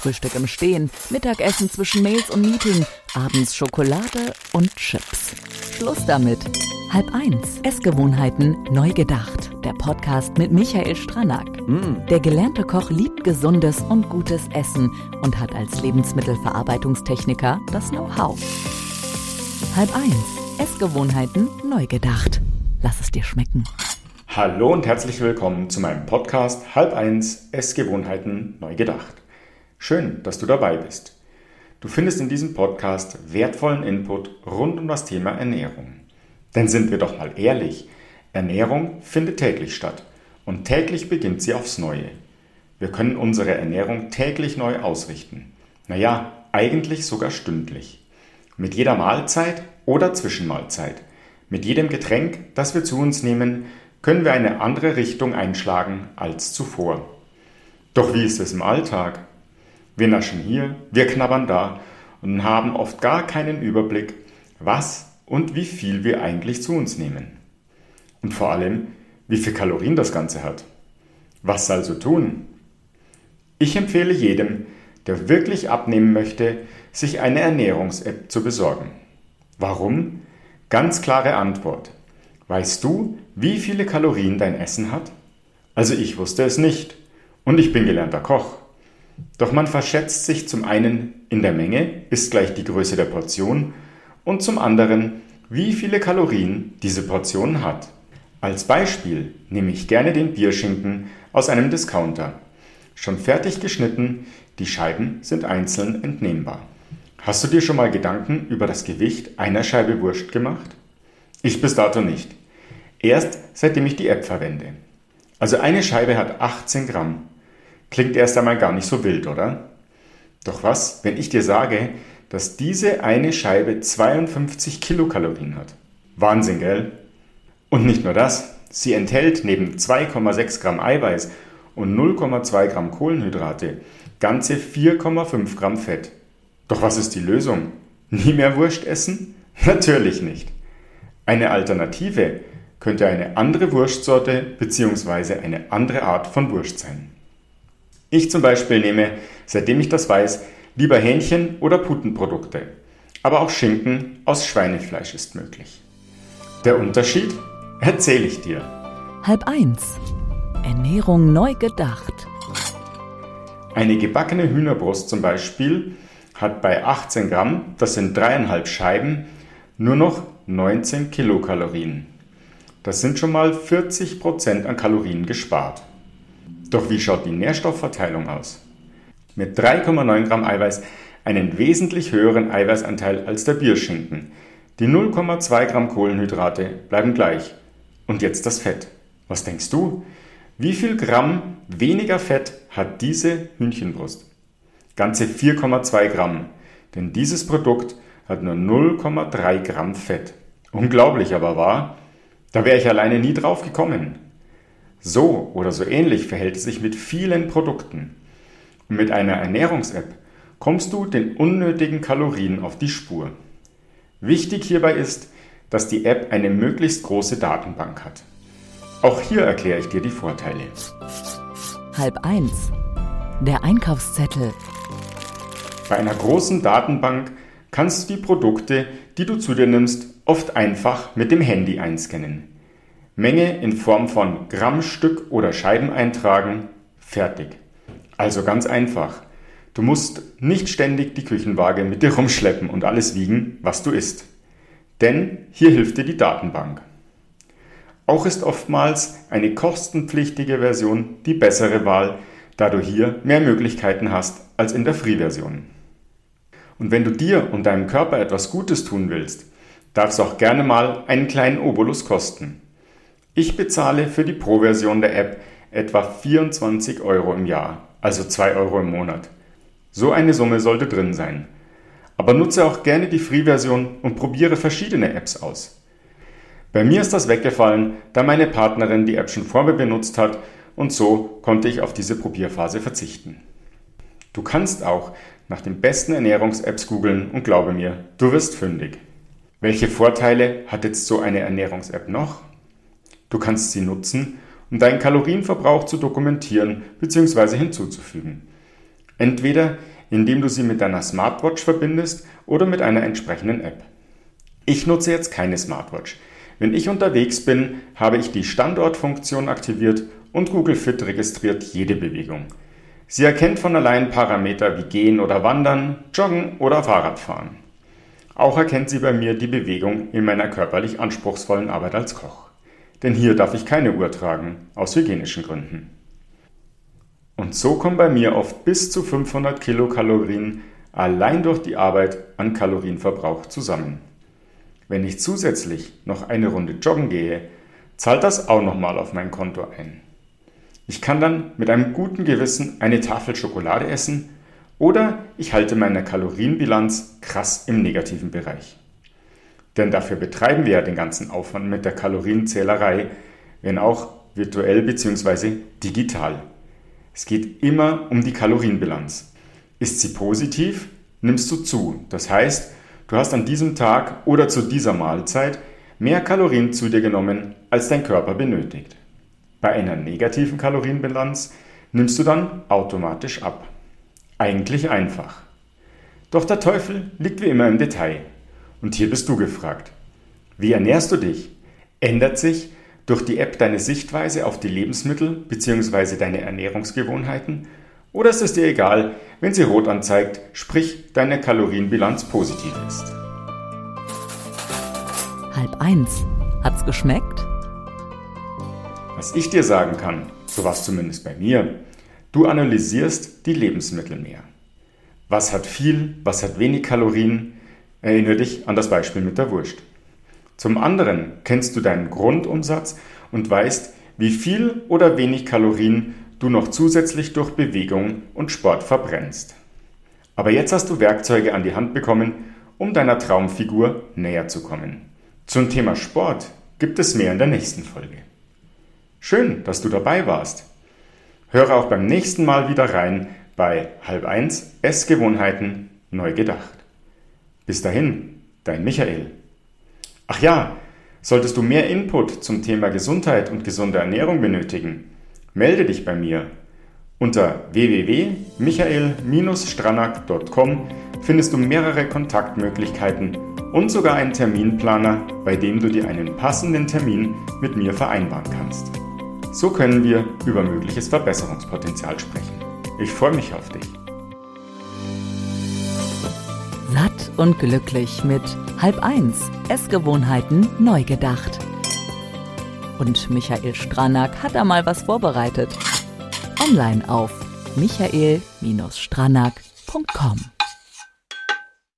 Frühstück im Stehen, Mittagessen zwischen Mails und Meeting, abends Schokolade und Chips. Schluss damit. Halb eins. Essgewohnheiten neu gedacht. Der Podcast mit Michael Stranack. Mm. Der gelernte Koch liebt gesundes und gutes Essen und hat als Lebensmittelverarbeitungstechniker das Know-how. Halb eins. Essgewohnheiten neu gedacht. Lass es dir schmecken. Hallo und herzlich willkommen zu meinem Podcast Halb eins Essgewohnheiten neu gedacht. Schön, dass du dabei bist. Du findest in diesem Podcast wertvollen Input rund um das Thema Ernährung. Denn sind wir doch mal ehrlich, Ernährung findet täglich statt und täglich beginnt sie aufs Neue. Wir können unsere Ernährung täglich neu ausrichten. Naja, eigentlich sogar stündlich. Mit jeder Mahlzeit oder Zwischenmahlzeit, mit jedem Getränk, das wir zu uns nehmen, können wir eine andere Richtung einschlagen als zuvor. Doch wie ist es im Alltag? Wir naschen hier, wir knabbern da und haben oft gar keinen Überblick, was und wie viel wir eigentlich zu uns nehmen. Und vor allem, wie viel Kalorien das Ganze hat. Was also tun? Ich empfehle jedem, der wirklich abnehmen möchte, sich eine Ernährungs-App zu besorgen. Warum? Ganz klare Antwort. Weißt du, wie viele Kalorien dein Essen hat? Also ich wusste es nicht. Und ich bin gelernter Koch. Doch man verschätzt sich zum einen in der Menge, ist gleich die Größe der Portion, und zum anderen, wie viele Kalorien diese Portion hat. Als Beispiel nehme ich gerne den Bierschinken aus einem Discounter. Schon fertig geschnitten, die Scheiben sind einzeln entnehmbar. Hast du dir schon mal Gedanken über das Gewicht einer Scheibe Wurst gemacht? Ich bis dato nicht. Erst seitdem ich die App verwende. Also eine Scheibe hat 18 Gramm. Klingt erst einmal gar nicht so wild, oder? Doch was, wenn ich dir sage, dass diese eine Scheibe 52 Kilokalorien hat? Wahnsinn, gell? Und nicht nur das, sie enthält neben 2,6 Gramm Eiweiß und 0,2 Gramm Kohlenhydrate ganze 4,5 Gramm Fett. Doch was ist die Lösung? Nie mehr Wurst essen? Natürlich nicht. Eine Alternative könnte eine andere Wurstsorte bzw. eine andere Art von Wurst sein. Ich zum Beispiel nehme, seitdem ich das weiß, lieber Hähnchen- oder Putenprodukte. Aber auch Schinken aus Schweinefleisch ist möglich. Der Unterschied erzähle ich dir. Halb eins. Ernährung neu gedacht. Eine gebackene Hühnerbrust zum Beispiel hat bei 18 Gramm, das sind dreieinhalb Scheiben, nur noch 19 Kilokalorien. Das sind schon mal 40 Prozent an Kalorien gespart. Doch wie schaut die Nährstoffverteilung aus? Mit 3,9 Gramm Eiweiß einen wesentlich höheren Eiweißanteil als der Bierschinken. Die 0,2 Gramm Kohlenhydrate bleiben gleich. Und jetzt das Fett. Was denkst du? Wie viel Gramm weniger Fett hat diese Hühnchenbrust? Ganze 4,2 Gramm. Denn dieses Produkt hat nur 0,3 Gramm Fett. Unglaublich aber wahr, da wäre ich alleine nie drauf gekommen. So oder so ähnlich verhält es sich mit vielen Produkten. Und mit einer Ernährungs-App kommst du den unnötigen Kalorien auf die Spur. Wichtig hierbei ist, dass die App eine möglichst große Datenbank hat. Auch hier erkläre ich dir die Vorteile. Halb eins. Der Einkaufszettel. Bei einer großen Datenbank kannst du die Produkte, die du zu dir nimmst, oft einfach mit dem Handy einscannen. Menge in Form von Grammstück oder Scheiben eintragen, fertig. Also ganz einfach. Du musst nicht ständig die Küchenwaage mit dir rumschleppen und alles wiegen, was du isst. Denn hier hilft dir die Datenbank. Auch ist oftmals eine kostenpflichtige Version die bessere Wahl, da du hier mehr Möglichkeiten hast als in der Free-Version. Und wenn du dir und deinem Körper etwas Gutes tun willst, darf es auch gerne mal einen kleinen Obolus kosten. Ich bezahle für die Pro-Version der App etwa 24 Euro im Jahr, also 2 Euro im Monat. So eine Summe sollte drin sein. Aber nutze auch gerne die Free-Version und probiere verschiedene Apps aus. Bei mir ist das weggefallen, da meine Partnerin die App schon vor mir benutzt hat und so konnte ich auf diese Probierphase verzichten. Du kannst auch nach den besten Ernährungs-Apps googeln und glaube mir, du wirst fündig. Welche Vorteile hat jetzt so eine Ernährungs-App noch? Du kannst sie nutzen, um deinen Kalorienverbrauch zu dokumentieren bzw. hinzuzufügen. Entweder indem du sie mit deiner Smartwatch verbindest oder mit einer entsprechenden App. Ich nutze jetzt keine Smartwatch. Wenn ich unterwegs bin, habe ich die Standortfunktion aktiviert und Google Fit registriert jede Bewegung. Sie erkennt von allein Parameter wie Gehen oder Wandern, Joggen oder Fahrradfahren. Auch erkennt sie bei mir die Bewegung in meiner körperlich anspruchsvollen Arbeit als Koch. Denn hier darf ich keine Uhr tragen, aus hygienischen Gründen. Und so kommen bei mir oft bis zu 500 Kilokalorien allein durch die Arbeit an Kalorienverbrauch zusammen. Wenn ich zusätzlich noch eine Runde joggen gehe, zahlt das auch nochmal auf mein Konto ein. Ich kann dann mit einem guten Gewissen eine Tafel Schokolade essen oder ich halte meine Kalorienbilanz krass im negativen Bereich. Denn dafür betreiben wir ja den ganzen Aufwand mit der Kalorienzählerei, wenn auch virtuell bzw. digital. Es geht immer um die Kalorienbilanz. Ist sie positiv, nimmst du zu. Das heißt, du hast an diesem Tag oder zu dieser Mahlzeit mehr Kalorien zu dir genommen, als dein Körper benötigt. Bei einer negativen Kalorienbilanz nimmst du dann automatisch ab. Eigentlich einfach. Doch der Teufel liegt wie immer im Detail. Und hier bist du gefragt. Wie ernährst du dich? Ändert sich durch die App deine Sichtweise auf die Lebensmittel bzw. deine Ernährungsgewohnheiten? Oder ist es dir egal, wenn sie rot anzeigt, sprich deine Kalorienbilanz positiv ist? Halb eins. Hat's geschmeckt? Was ich dir sagen kann, so war es zumindest bei mir, du analysierst die Lebensmittel mehr. Was hat viel, was hat wenig Kalorien? Erinnere dich an das Beispiel mit der Wurst. Zum anderen kennst du deinen Grundumsatz und weißt, wie viel oder wenig Kalorien du noch zusätzlich durch Bewegung und Sport verbrennst. Aber jetzt hast du Werkzeuge an die Hand bekommen, um deiner Traumfigur näher zu kommen. Zum Thema Sport gibt es mehr in der nächsten Folge. Schön, dass du dabei warst. Höre auch beim nächsten Mal wieder rein bei halb eins Essgewohnheiten neu gedacht. Bis dahin, dein Michael. Ach ja, solltest du mehr Input zum Thema Gesundheit und gesunde Ernährung benötigen, melde dich bei mir. Unter www.michael-stranak.com findest du mehrere Kontaktmöglichkeiten und sogar einen Terminplaner, bei dem du dir einen passenden Termin mit mir vereinbaren kannst. So können wir über mögliches Verbesserungspotenzial sprechen. Ich freue mich auf dich. Satt und glücklich mit halb eins Essgewohnheiten neu gedacht. Und Michael Stranak hat da mal was vorbereitet. Online auf michael-stranak.com.